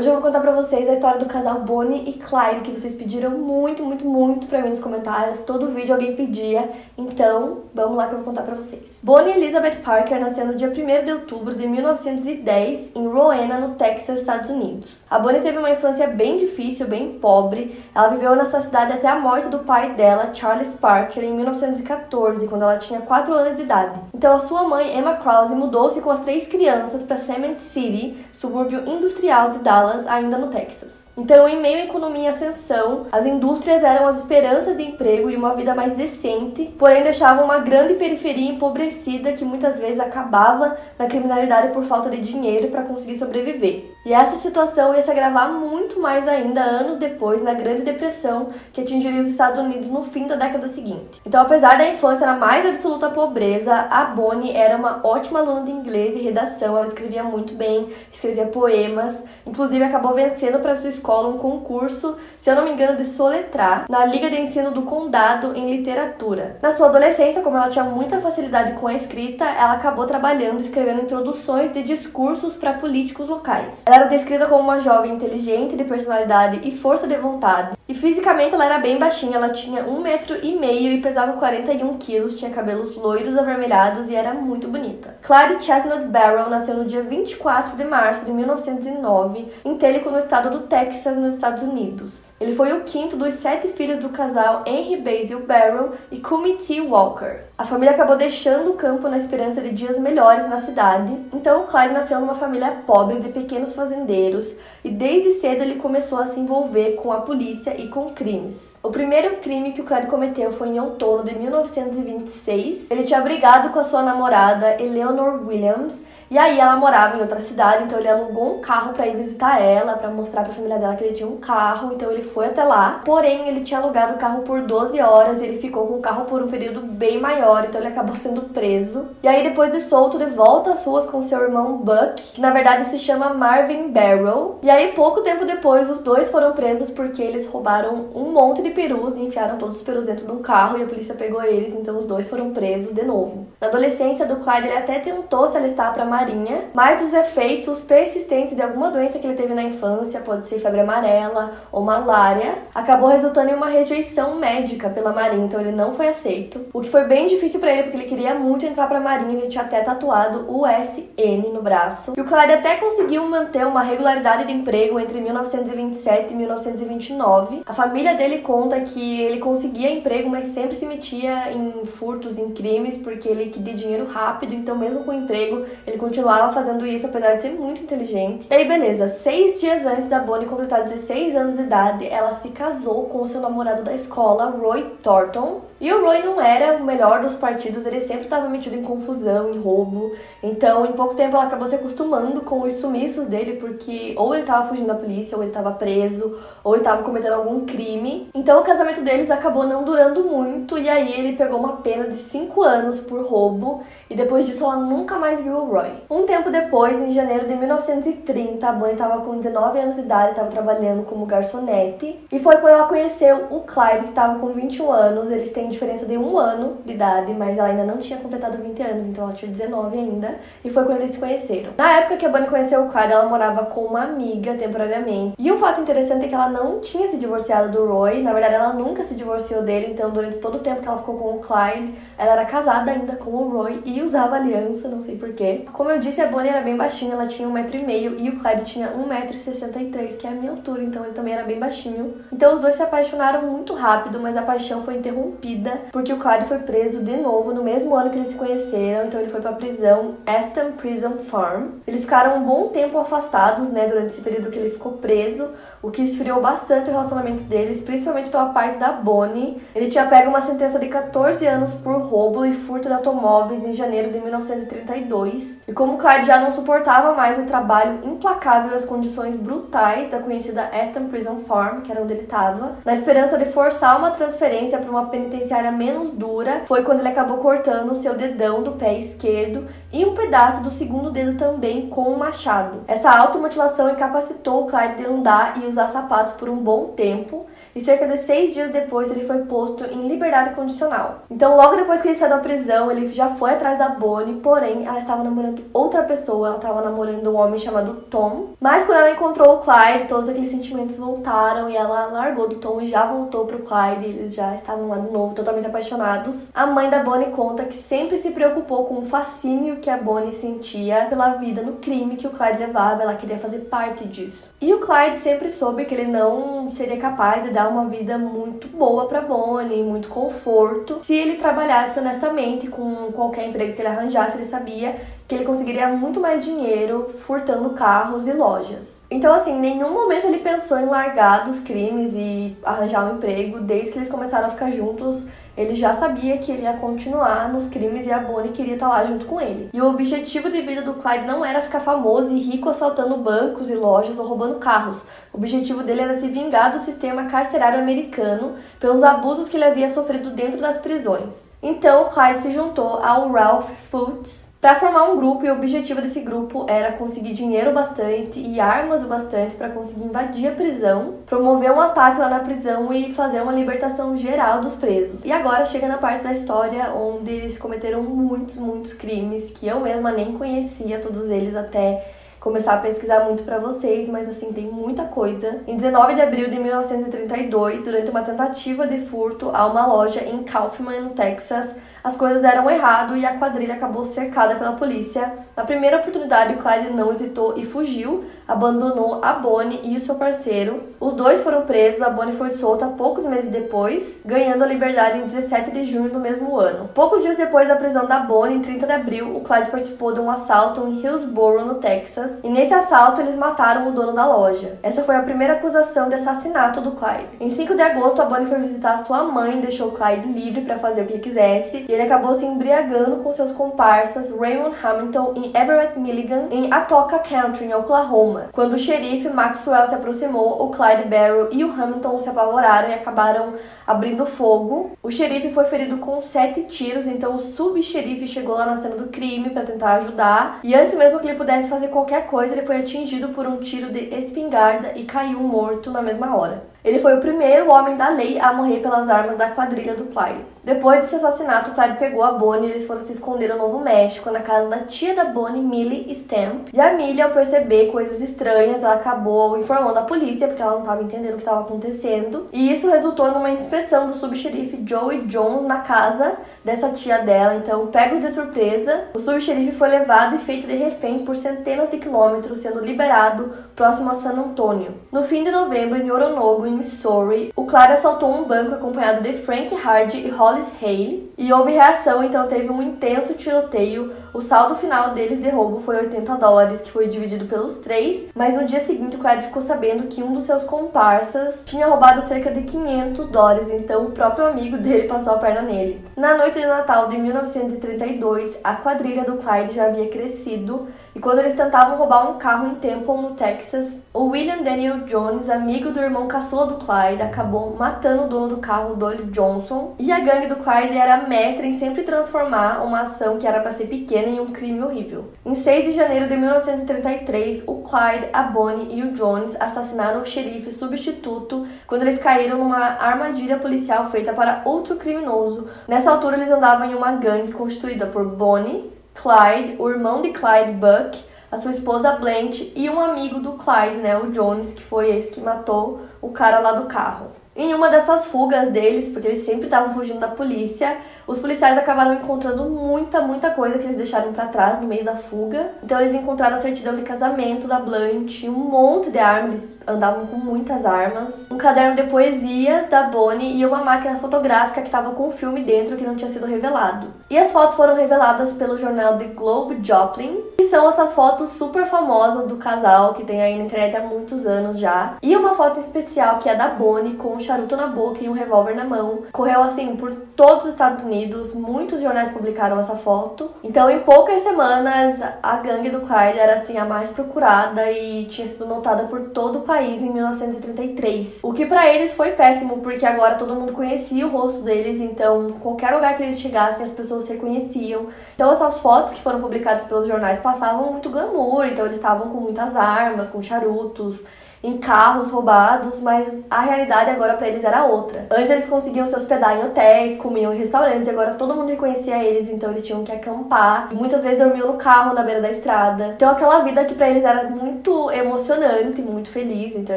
Hoje eu vou contar pra vocês a história do casal Bonnie e Clyde, que vocês pediram muito, muito, muito pra mim nos comentários. Todo vídeo alguém pedia, então vamos lá que eu vou contar pra vocês. Bonnie Elizabeth Parker nasceu no dia 1 de outubro de 1910 em Rowena, no Texas, Estados Unidos. A Bonnie teve uma infância bem difícil, bem pobre. Ela viveu nessa cidade até a morte do pai dela, Charles Parker, em 1914, quando ela tinha 4 anos de idade. Então a sua mãe, Emma Krause, mudou-se com as três crianças para Cement City, subúrbio industrial de Dallas ainda no Texas. Então, em meio à economia em ascensão, as indústrias eram as esperanças de emprego e uma vida mais decente, porém deixavam uma grande periferia empobrecida que muitas vezes acabava na criminalidade por falta de dinheiro para conseguir sobreviver. E essa situação ia se agravar muito mais ainda anos depois, na Grande Depressão, que atingiria os Estados Unidos no fim da década seguinte. Então, apesar da infância na mais absoluta pobreza, a Bonnie era uma ótima aluna de inglês e redação. Ela escrevia muito bem, escrevia poemas, inclusive acabou vencendo para sua escola um concurso, se eu não me engano, de soletrar, na Liga de Ensino do Condado em Literatura. Na sua adolescência, como ela tinha muita facilidade com a escrita, ela acabou trabalhando escrevendo introduções de discursos para políticos locais. Ela era descrita como uma jovem inteligente, de personalidade e força de vontade. E fisicamente ela era bem baixinha, ela tinha um metro e meio e pesava 41 quilos, tinha cabelos loiros avermelhados e era muito bonita. Clyde Chestnut Barrow nasceu no dia 24 de março de 1909 em Tellico, no estado do Texas, nos Estados Unidos. Ele foi o quinto dos sete filhos do casal Henry Basil Barrow e Cummy T. Walker. A família acabou deixando o campo na esperança de dias melhores na cidade, então Clyde nasceu numa família pobre de pequenos fazendeiros e desde cedo ele começou a se envolver com a polícia e com crimes. O primeiro crime que o Clyde cometeu foi em outono de 1926. Ele tinha brigado com a sua namorada Eleanor Williams e aí ela morava em outra cidade, então ele alugou um carro para ir visitar ela, para mostrar para a família dela que ele tinha um carro, então ele foi até lá. Porém, ele tinha alugado o carro por 12 horas e ele ficou com o carro por um período bem maior, então ele acabou sendo preso. E aí depois de solto, de volta às ruas com seu irmão Buck, que na verdade se chama Marvin Barrow. E aí pouco tempo depois, os dois foram presos porque eles roubaram um monte de perus e enfiaram todos os perus dentro de um carro e a polícia pegou eles, então os dois foram presos de novo. Na adolescência do Clyde, ele até tentou se alistar para marinha, mas os efeitos persistentes de alguma doença que ele teve na infância, pode ser febre amarela ou malária, acabou resultando em uma rejeição médica pela marinha, então ele não foi aceito. O que foi bem difícil para ele porque ele queria muito entrar para marinha, ele tinha até tatuado o SN no braço. E o Clyde até conseguiu manter uma regularidade de emprego entre 1927 e 1929. A família dele conta que ele conseguia emprego, mas sempre se metia em furtos, em crimes, porque ele queria dinheiro rápido, então mesmo com emprego, ele continuava fazendo isso, apesar de ser muito inteligente. E aí, beleza, seis dias antes da Bonnie completar 16 anos de idade, ela se casou com seu namorado da escola, Roy Thornton. E o Roy não era o melhor dos partidos, ele sempre estava metido em confusão, em roubo. Então, em pouco tempo, ela acabou se acostumando com os sumiços dele, porque ou ele estava fugindo da polícia, ou ele estava preso, ou ele estava cometendo algum crime. Então, o casamento deles acabou não durando muito, e aí ele pegou uma pena de 5 anos por roubo, e depois disso ela nunca mais viu o Roy. Um tempo depois, em janeiro de 1930, a Bonnie estava com 19 anos de idade, estava trabalhando como garçonete, e foi quando ela conheceu o Clyde, que estava com 21 anos, eles têm diferença de um ano de idade, mas ela ainda não tinha completado 20 anos, então ela tinha 19 ainda. E foi quando eles se conheceram. Na época que a Bonnie conheceu o Clyde, ela morava com uma amiga temporariamente. E um fato interessante é que ela não tinha se divorciado do Roy. Na verdade, ela nunca se divorciou dele, então durante todo o tempo que ela ficou com o Clyde, ela era casada ainda com o Roy e usava aliança, não sei porquê. Como eu disse, a Bonnie era bem baixinha, ela tinha 1,5m e o Clyde tinha 1,63m, que é a minha altura, então ele também era bem baixinho. Então os dois se apaixonaram muito rápido, mas a paixão foi interrompida porque o Clyde foi preso de novo no mesmo ano que eles se conheceram, então ele foi pra prisão Aston Prison Farm. Eles ficaram um bom tempo afastados, né, durante esse período que ele ficou preso, o que esfriou bastante o relacionamento deles, principalmente pela parte da Bonnie. Ele tinha pego uma sentença de 14 anos por roubo e furto de automóveis em janeiro de 1932. E como Clyde já não suportava mais o trabalho implacável e as condições brutais da conhecida Aston Prison Farm, que era onde ele estava, na esperança de forçar uma transferência para uma penitenciária menos dura, foi quando ele acabou cortando o seu dedão do pé esquerdo e um pedaço do segundo dedo também com um machado. Essa automutilação incapacitou Clyde de andar e usar sapatos por um bom tempo, e cerca de seis dias depois ele foi posto em liberdade condicional. Então, logo depois que ele saiu da prisão, ele já foi atrás da Bonnie, porém ela estava namorando outra pessoa, ela estava namorando um homem chamado Tom. Mas quando ela encontrou o Clyde, todos aqueles sentimentos voltaram e ela largou do Tom e já voltou pro Clyde, eles já estavam lá de novo, totalmente apaixonados. A mãe da Bonnie conta que sempre se preocupou com o fascínio que a Bonnie sentia pela vida no crime que o Clyde levava, ela queria fazer parte disso. E o Clyde sempre soube que ele não seria capaz de dar uma vida muito boa para Bonnie, muito conforto, se ele trabalhasse honestamente com qualquer emprego que ele arranjasse, ele sabia que ele conseguiria muito mais dinheiro furtando carros e lojas. Então, assim, em nenhum momento ele pensou em largar dos crimes e arranjar um emprego. Desde que eles começaram a ficar juntos, ele já sabia que ele ia continuar nos crimes e a Bonnie queria estar lá junto com ele. E o objetivo de vida do Clyde não era ficar famoso e rico assaltando bancos e lojas ou roubando carros. O objetivo dele era se vingar do sistema carcerário americano pelos abusos que ele havia sofrido dentro das prisões. Então, o Clyde se juntou ao Ralph Foods, para formar um grupo, e o objetivo desse grupo era conseguir dinheiro bastante e armas o bastante para conseguir invadir a prisão, promover um ataque lá na prisão e fazer uma libertação geral dos presos. E agora chega na parte da história onde eles cometeram muitos, muitos crimes que eu mesma nem conhecia todos eles até começar a pesquisar muito para vocês, mas assim, tem muita coisa. Em 19 de abril de 1932, durante uma tentativa de furto a uma loja em Kaufman, no Texas, as coisas deram errado e a quadrilha acabou cercada pela polícia. Na primeira oportunidade, o Clyde não hesitou e fugiu, abandonou a Bonnie e seu parceiro. Os dois foram presos, a Bonnie foi solta poucos meses depois, ganhando a liberdade em 17 de junho do mesmo ano. Poucos dias depois da prisão da Bonnie, em 30 de abril, o Clyde participou de um assalto em Hillsborough, no Texas, e nesse assalto eles mataram o dono da loja. Essa foi a primeira acusação de assassinato do Clyde. Em 5 de agosto, a Bonnie foi visitar sua mãe e deixou o Clyde livre para fazer o que quisesse e ele acabou se embriagando com seus comparsas Raymond Hamilton e Everett Milligan em Atoka Country, em Oklahoma. Quando o xerife Maxwell se aproximou, o Clyde Barrow e o Hamilton se apavoraram e acabaram abrindo fogo. O xerife foi ferido com sete tiros, então o subxerife chegou lá na cena do crime para tentar ajudar. E antes mesmo que ele pudesse fazer qualquer coisa, ele foi atingido por um tiro de espingarda e caiu morto na mesma hora. Ele foi o primeiro homem da lei a morrer pelas armas da quadrilha do Clyde. Depois desse assassinato, o Clyde pegou a Bonnie e eles foram se esconder no Novo México, na casa da tia da Bonnie, Millie Stamp. E a Millie, ao perceber coisas estranhas, ela acabou informando a polícia, porque ela não estava entendendo o que estava acontecendo. E isso resultou numa inspeção do subxerife Joey Jones na casa dessa tia dela. Então, pegos de surpresa, o subxerife foi levado e feito de refém por centenas de quilômetros, sendo liberado próximo a San Antônio. No fim de novembro, em Oronogo, em Missouri, o Clyde assaltou um banco acompanhado de Frank Hardy e Hollis Haley e houve reação, então teve um intenso tiroteio. O saldo final deles de roubo foi 80 dólares, que foi dividido pelos três, mas no dia seguinte o Clyde ficou sabendo que um dos seus comparsas tinha roubado cerca de 500 dólares, então o próprio amigo dele passou a perna nele. Na noite de Natal de 1932, a quadrilha do Clyde já havia crescido e quando eles tentavam roubar um carro em Temple, no Texas, o William Daniel Jones, amigo do irmão caçula do Clyde, acabou matando o dono do carro, Dolly Johnson. E a gangue do Clyde era mestre em sempre transformar uma ação que era para ser pequena em um crime horrível. Em 6 de janeiro de 1933, o Clyde, a Bonnie e o Jones assassinaram o xerife substituto quando eles caíram numa armadilha policial feita para outro criminoso. Nessa altura, eles andavam em uma gangue constituída por Bonnie, Clyde, o irmão de Clyde Buck, a sua esposa Blanche e um amigo do Clyde, né, o Jones, que foi esse que matou o cara lá do carro. Em uma dessas fugas deles, porque eles sempre estavam fugindo da polícia, os policiais acabaram encontrando muita, muita coisa que eles deixaram para trás no meio da fuga. Então eles encontraram a certidão de casamento da Blanche, um monte de armas, eles andavam com muitas armas, um caderno de poesias da Bonnie e uma máquina fotográfica que estava com um filme dentro que não tinha sido revelado. E as fotos foram reveladas pelo jornal The Globe Joplin, que são essas fotos super famosas do casal que tem aí na internet há muitos anos já. E uma foto especial que é da Bonnie com um charuto na boca e um revólver na mão. Correu assim por todos os Estados Unidos muitos jornais publicaram essa foto. Então, em poucas semanas, a gangue do Clyde era assim a mais procurada e tinha sido notada por todo o país em 1933. O que para eles foi péssimo, porque agora todo mundo conhecia o rosto deles, então qualquer lugar que eles chegassem as pessoas reconheciam. Então, essas fotos que foram publicadas pelos jornais passavam muito glamour, então eles estavam com muitas armas, com charutos em carros roubados, mas a realidade agora para eles era outra. Antes eles conseguiam se hospedar em hotéis, comiam em restaurantes, agora todo mundo reconhecia eles, então eles tinham que acampar. Muitas vezes dormiam no carro na beira da estrada. Então aquela vida que para eles era muito emocionante, muito feliz, então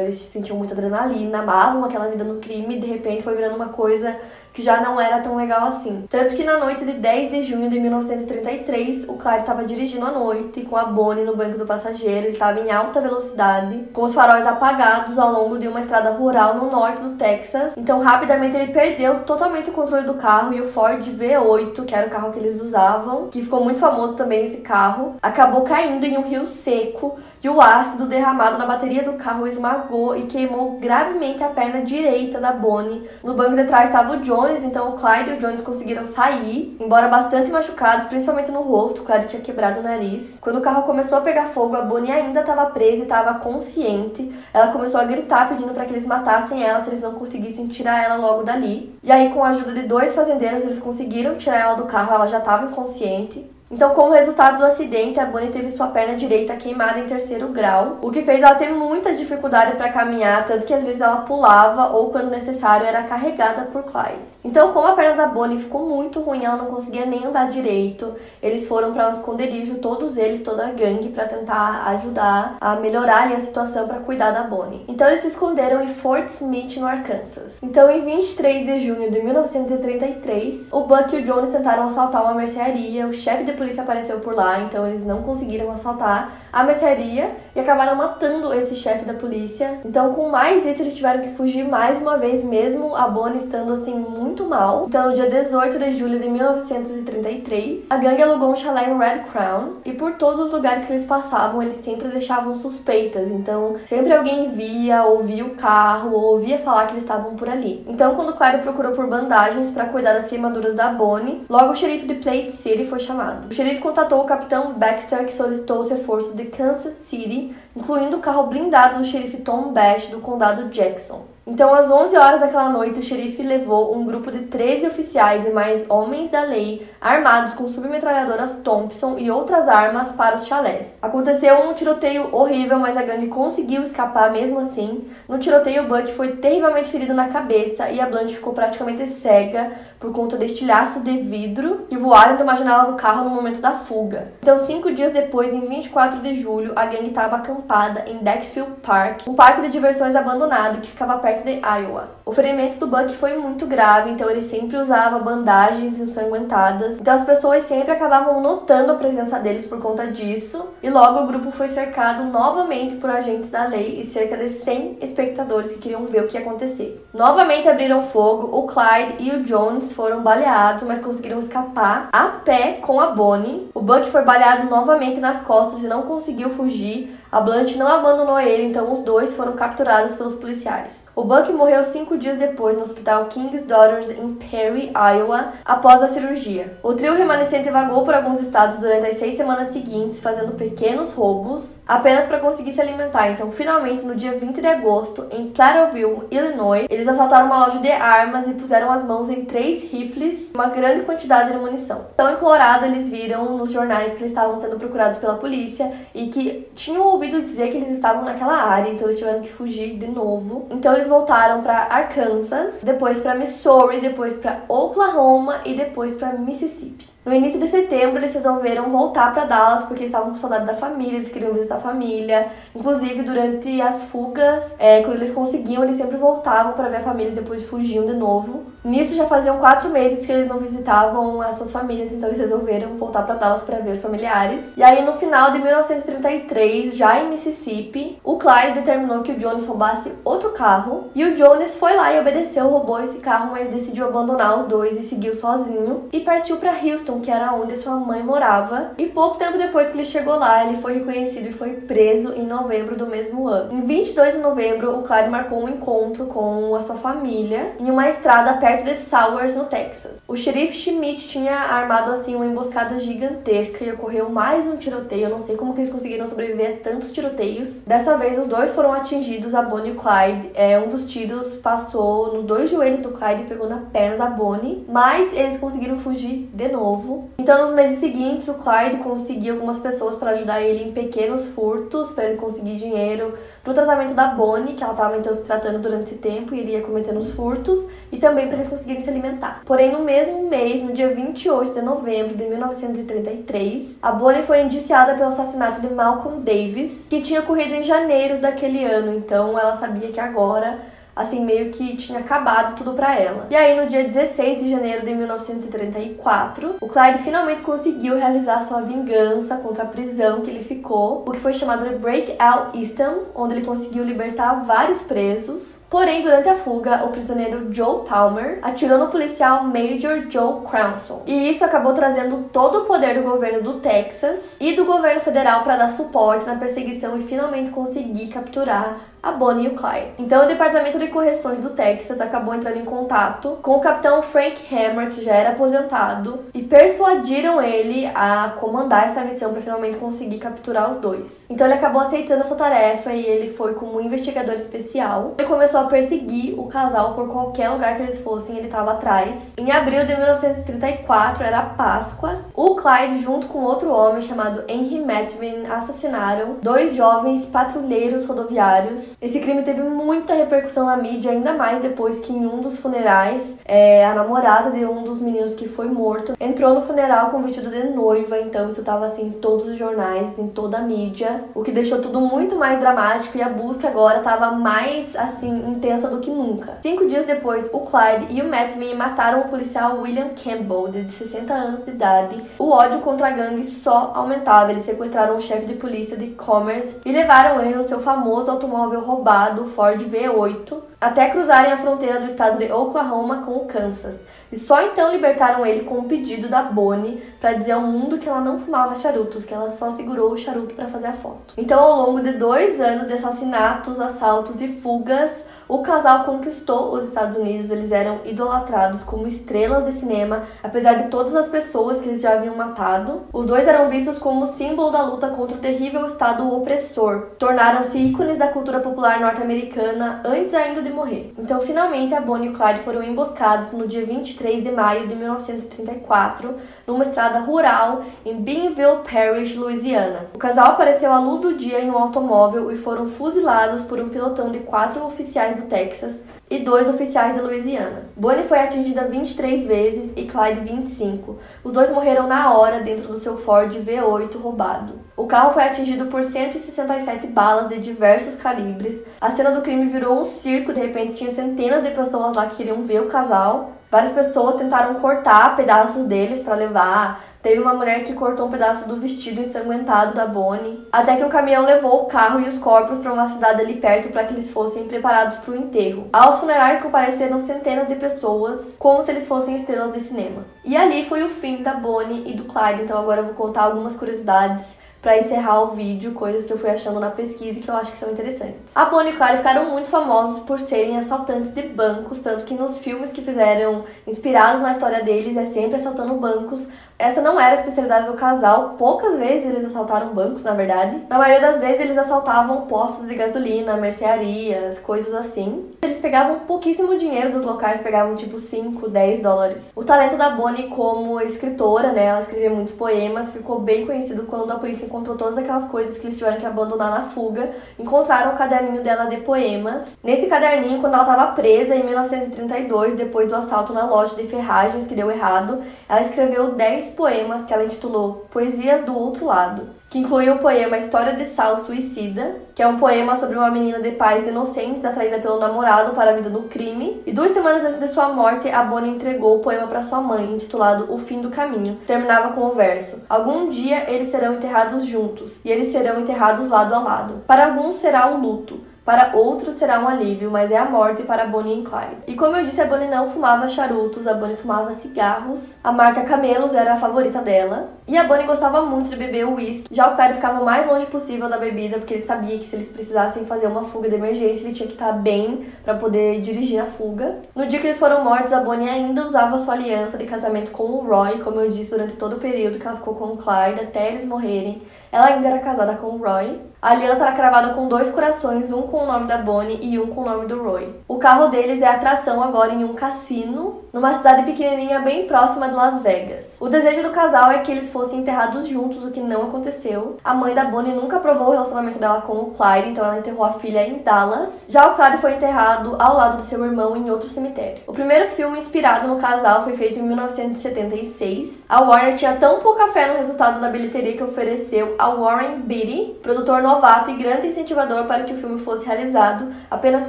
eles sentiam muita adrenalina, amavam aquela vida no crime e de repente foi virando uma coisa que já não era tão legal assim. Tanto que na noite de 10 de junho de 1933, o Clyde estava dirigindo à noite com a Bonnie no banco do passageiro. Ele estava em alta velocidade, com os faróis apagados ao longo de uma estrada rural no norte do Texas. Então, rapidamente ele perdeu totalmente o controle do carro e o Ford V8, que era o carro que eles usavam, que ficou muito famoso também esse carro, acabou caindo em um rio seco e o ácido derramado na bateria do carro esmagou e queimou gravemente a perna direita da Bonnie. No banco de trás estava o John Jones, então o Clyde e o Jones conseguiram sair, embora bastante machucados, principalmente no rosto, o Clyde tinha quebrado o nariz. Quando o carro começou a pegar fogo, a Bonnie ainda estava presa e estava consciente. Ela começou a gritar pedindo para que eles matassem ela se eles não conseguissem tirar ela logo dali. E aí, com a ajuda de dois fazendeiros, eles conseguiram tirar ela do carro, ela já estava inconsciente. Então, como resultado do acidente, a Bonnie teve sua perna direita queimada em terceiro grau, o que fez ela ter muita dificuldade para caminhar, tanto que às vezes ela pulava ou, quando necessário, era carregada por Clyde. Então, como a perna da Bonnie ficou muito ruim, ela não conseguia nem andar direito, eles foram para um esconderijo, todos eles, toda a gangue, para tentar ajudar a melhorar a situação para cuidar da Bonnie. Então, eles se esconderam em Fort Smith, no Arkansas. Então, em 23 de junho de 1933, o Buck e o Jones tentaram assaltar uma mercearia, o chefe de polícia apareceu por lá, então eles não conseguiram assaltar a mercearia e acabaram matando esse chefe da polícia. Então, com mais isso, eles tiveram que fugir mais uma vez, mesmo a Bonnie estando assim muito muito mal. Então, no dia 18 de julho de 1933, a gangue alugou um chalé em Red Crown e por todos os lugares que eles passavam, eles sempre deixavam suspeitas. Então, sempre alguém via, ouvia o carro, ou ouvia falar que eles estavam por ali. Então, quando Claire procurou por bandagens para cuidar das queimaduras da Bonnie, logo o xerife de Plate City foi chamado. O xerife contatou o capitão Baxter, que solicitou os reforços de Kansas City, incluindo o carro blindado do xerife Tom Bash do condado Jackson. Então, às 11 horas daquela noite, o xerife levou um grupo de 13 oficiais e mais homens da lei armados com submetralhadoras Thompson e outras armas para os chalés. Aconteceu um tiroteio horrível, mas a gangue conseguiu escapar mesmo assim. No tiroteio, Buck foi terrivelmente ferido na cabeça e a Blunt ficou praticamente cega por conta de estilhaços de vidro que voaram de uma janela do carro no momento da fuga. Então, cinco dias depois, em 24 de julho, a gangue estava acampada em Dexfield Park, um parque de diversões abandonado que ficava perto de Iowa. O ferimento do Buck foi muito grave, então ele sempre usava bandagens ensanguentadas. Então as pessoas sempre acabavam notando a presença deles por conta disso. E logo o grupo foi cercado novamente por agentes da lei e cerca de 100 espectadores que queriam ver o que ia acontecer. Novamente abriram fogo, o Clyde e o Jones foram baleados, mas conseguiram escapar a pé com a Bonnie. O Buck foi baleado novamente nas costas e não conseguiu fugir. A Blunt não abandonou ele, então os dois foram capturados pelos policiais. O Buck morreu cinco dias depois no hospital King's Daughters em Perry, Iowa, após a cirurgia. O trio remanescente vagou por alguns estados durante as seis semanas seguintes, fazendo pequenos roubos, apenas para conseguir se alimentar. Então, finalmente, no dia 20 de agosto, em Platteville, Illinois, eles assaltaram uma loja de armas e puseram as mãos em três rifles, uma grande quantidade de munição. Então, em Colorado, eles viram nos jornais que eles estavam sendo procurados pela polícia e que tinham ouvido dizer que eles estavam naquela área, então eles tiveram que fugir de novo. Então, eles voltaram para Arkansas, depois para Missouri, depois para Oklahoma e depois para Mississippi. No início de setembro, eles resolveram voltar para Dallas porque estavam com saudade da família, eles queriam visitar a família. Inclusive, durante as fugas, é, quando eles conseguiam, eles sempre voltavam para ver a família depois fugiam de novo. Nisso, já faziam quatro meses que eles não visitavam as suas famílias, então eles resolveram voltar para Dallas para ver os familiares. E aí, no final de 1933, já em Mississippi, o Clyde determinou que o Jones roubasse outro carro e o Jones foi lá e obedeceu, roubou esse carro, mas decidiu abandonar os dois e seguiu sozinho e partiu para Houston que era onde sua mãe morava, e pouco tempo depois que ele chegou lá, ele foi reconhecido e foi preso em novembro do mesmo ano. Em 22 de novembro, o Clyde marcou um encontro com a sua família em uma estrada perto de Sowers, no Texas. O xerife Schmidt tinha armado assim uma emboscada gigantesca e ocorreu mais um tiroteio. Eu não sei como que eles conseguiram sobreviver a tantos tiroteios. Dessa vez, os dois foram atingidos, a Bonnie e o Clyde. É, um dos tiros passou nos dois joelhos do Clyde e pegou na perna da Bonnie, mas eles conseguiram fugir de novo novo. Então, nos meses seguintes, o Clyde conseguiu algumas pessoas para ajudar ele em pequenos furtos, para ele conseguir dinheiro no tratamento da Bonnie, que ela estava então se tratando durante esse tempo e iria cometendo os furtos, e também para eles conseguirem se alimentar. Porém, no mesmo mês, no dia 28 de novembro de 1933, a Bonnie foi indiciada pelo assassinato de Malcolm Davis, que tinha ocorrido em janeiro daquele ano. Então, ela sabia que agora assim, meio que tinha acabado tudo para ela. E aí, no dia 16 de janeiro de 1934, o Clyde finalmente conseguiu realizar sua vingança contra a prisão que ele ficou, o que foi chamado de Breakout Easton, onde ele conseguiu libertar vários presos. Porém, durante a fuga, o prisioneiro Joe Palmer atirou no policial Major Joe Crownson. E isso acabou trazendo todo o poder do governo do Texas e do governo federal para dar suporte na perseguição e finalmente conseguir capturar a Bonnie e o Clyde. Então, o Departamento de Correções do Texas acabou entrando em contato com o capitão Frank Hammer, que já era aposentado, e persuadiram ele a comandar essa missão para finalmente conseguir capturar os dois. Então, ele acabou aceitando essa tarefa e ele foi como um investigador especial. Ele começou a perseguir o casal por qualquer lugar que eles fossem, ele estava atrás. Em abril de 1934, era Páscoa, o Clyde, junto com outro homem chamado Henry Matvin, assassinaram dois jovens patrulheiros rodoviários. Esse crime teve muita repercussão na mídia, ainda mais depois que em um dos funerais, é, a namorada de um dos meninos que foi morto entrou no funeral com vestido de noiva, então isso tava assim em todos os jornais, em toda a mídia, o que deixou tudo muito mais dramático. E a busca agora tava mais assim intensa do que nunca. Cinco dias depois, o Clyde e o Matt Mee mataram o policial William Campbell, de 60 anos de idade. O ódio contra a gangue só aumentava. Eles sequestraram o chefe de polícia de Commerce e levaram ele no seu famoso automóvel roubado Ford V8 até cruzarem a fronteira do estado de Oklahoma com o Kansas. E só então libertaram ele com o pedido da Bonnie para dizer ao mundo que ela não fumava charutos, que ela só segurou o charuto para fazer a foto. Então, ao longo de dois anos de assassinatos, assaltos e fugas, o casal conquistou os Estados Unidos, eles eram idolatrados como estrelas de cinema, apesar de todas as pessoas que eles já haviam matado. Os dois eram vistos como símbolo da luta contra o terrível Estado opressor. Tornaram-se ícones da cultura popular norte-americana antes ainda de morrer. Então, finalmente, a Bonnie e o Clyde foram emboscados no dia 23 de maio de 1934, numa estrada rural em Beanville Parish, Louisiana. O casal apareceu à luz do dia em um automóvel e foram fuzilados por um pilotão de quatro oficiais do Texas e dois oficiais de Louisiana. Bonnie foi atingida 23 vezes e Clyde 25. Os dois morreram na hora dentro do seu Ford V8 roubado. O carro foi atingido por 167 balas de diversos calibres. A cena do crime virou um circo, de repente tinha centenas de pessoas lá que queriam ver o casal. Várias pessoas tentaram cortar pedaços deles para levar Teve uma mulher que cortou um pedaço do vestido ensanguentado da Bonnie, até que um caminhão levou o carro e os corpos para uma cidade ali perto para que eles fossem preparados para o enterro. Aos funerais compareceram centenas de pessoas, como se eles fossem estrelas de cinema. E ali foi o fim da Bonnie e do Clyde, então agora eu vou contar algumas curiosidades para encerrar o vídeo, coisas que eu fui achando na pesquisa e que eu acho que são interessantes. A Bonnie e Clyde ficaram muito famosos por serem assaltantes de bancos, tanto que nos filmes que fizeram inspirados na história deles é sempre assaltando bancos. Essa não era a especialidade do casal, poucas vezes eles assaltaram bancos, na verdade. Na maioria das vezes eles assaltavam postos de gasolina, mercearias, coisas assim. Eles pegavam pouquíssimo dinheiro dos locais, pegavam tipo 5, 10 dólares. O talento da Bonnie como escritora, né, ela escrevia muitos poemas, ficou bem conhecido quando a polícia encontrou todas aquelas coisas que eles tiveram que abandonar na fuga. Encontraram o caderninho dela de poemas. Nesse caderninho, quando ela estava presa em 1932, depois do assalto na loja de ferragens que deu errado, ela escreveu 10 três poemas que ela intitulou Poesias do Outro Lado, que inclui o poema História de Sal Suicida, que é um poema sobre uma menina de pais inocentes atraída pelo namorado para a vida do crime. E duas semanas antes de sua morte, a Bonnie entregou o poema para sua mãe, intitulado O Fim do Caminho. Terminava com o verso: Algum dia eles serão enterrados juntos, e eles serão enterrados lado a lado. Para alguns será o luto para outros será um alívio, mas é a morte para Bonnie e Clyde. E como eu disse, a Bonnie não fumava charutos, a Bonnie fumava cigarros. A marca Camelos era a favorita dela. E a Bonnie gostava muito de beber uísque. Já o Clyde ficava o mais longe possível da bebida, porque ele sabia que se eles precisassem fazer uma fuga de emergência, ele tinha que estar bem para poder dirigir a fuga. No dia que eles foram mortos, a Bonnie ainda usava sua aliança de casamento com o Roy, como eu disse, durante todo o período que ela ficou com o Clyde, até eles morrerem. Ela ainda era casada com o Roy. A aliança era cravada com dois corações, um com o nome da Bonnie e um com o nome do Roy. O carro deles é atração agora em um cassino, numa cidade pequenininha bem próxima de Las Vegas. O desejo do casal é que eles fossem enterrados juntos, o que não aconteceu. A mãe da Bonnie nunca aprovou o relacionamento dela com o Clyde, então ela enterrou a filha em Dallas. Já o Clyde foi enterrado ao lado do seu irmão em outro cemitério. O primeiro filme inspirado no casal foi feito em 1976. A Warner tinha tão pouca fé no resultado da bilheteria que ofereceu a Warren Beatty, produtor no novato e grande incentivador para que o filme fosse realizado, apenas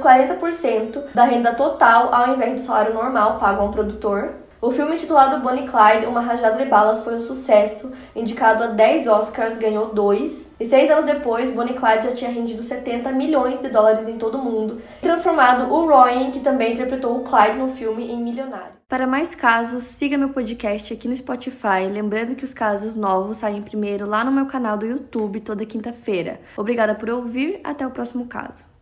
40% da renda total ao invés do salário normal pago a um produtor. O filme intitulado Bonnie Clyde, Uma Rajada de Balas, foi um sucesso, indicado a 10 Oscars, ganhou 2. E seis anos depois, Bonnie Clyde já tinha rendido 70 milhões de dólares em todo o mundo, transformado o Roy, que também interpretou o Clyde no filme, em milionário. Para mais casos, siga meu podcast aqui no Spotify, lembrando que os casos novos saem primeiro lá no meu canal do YouTube toda quinta-feira. Obrigada por ouvir, até o próximo caso.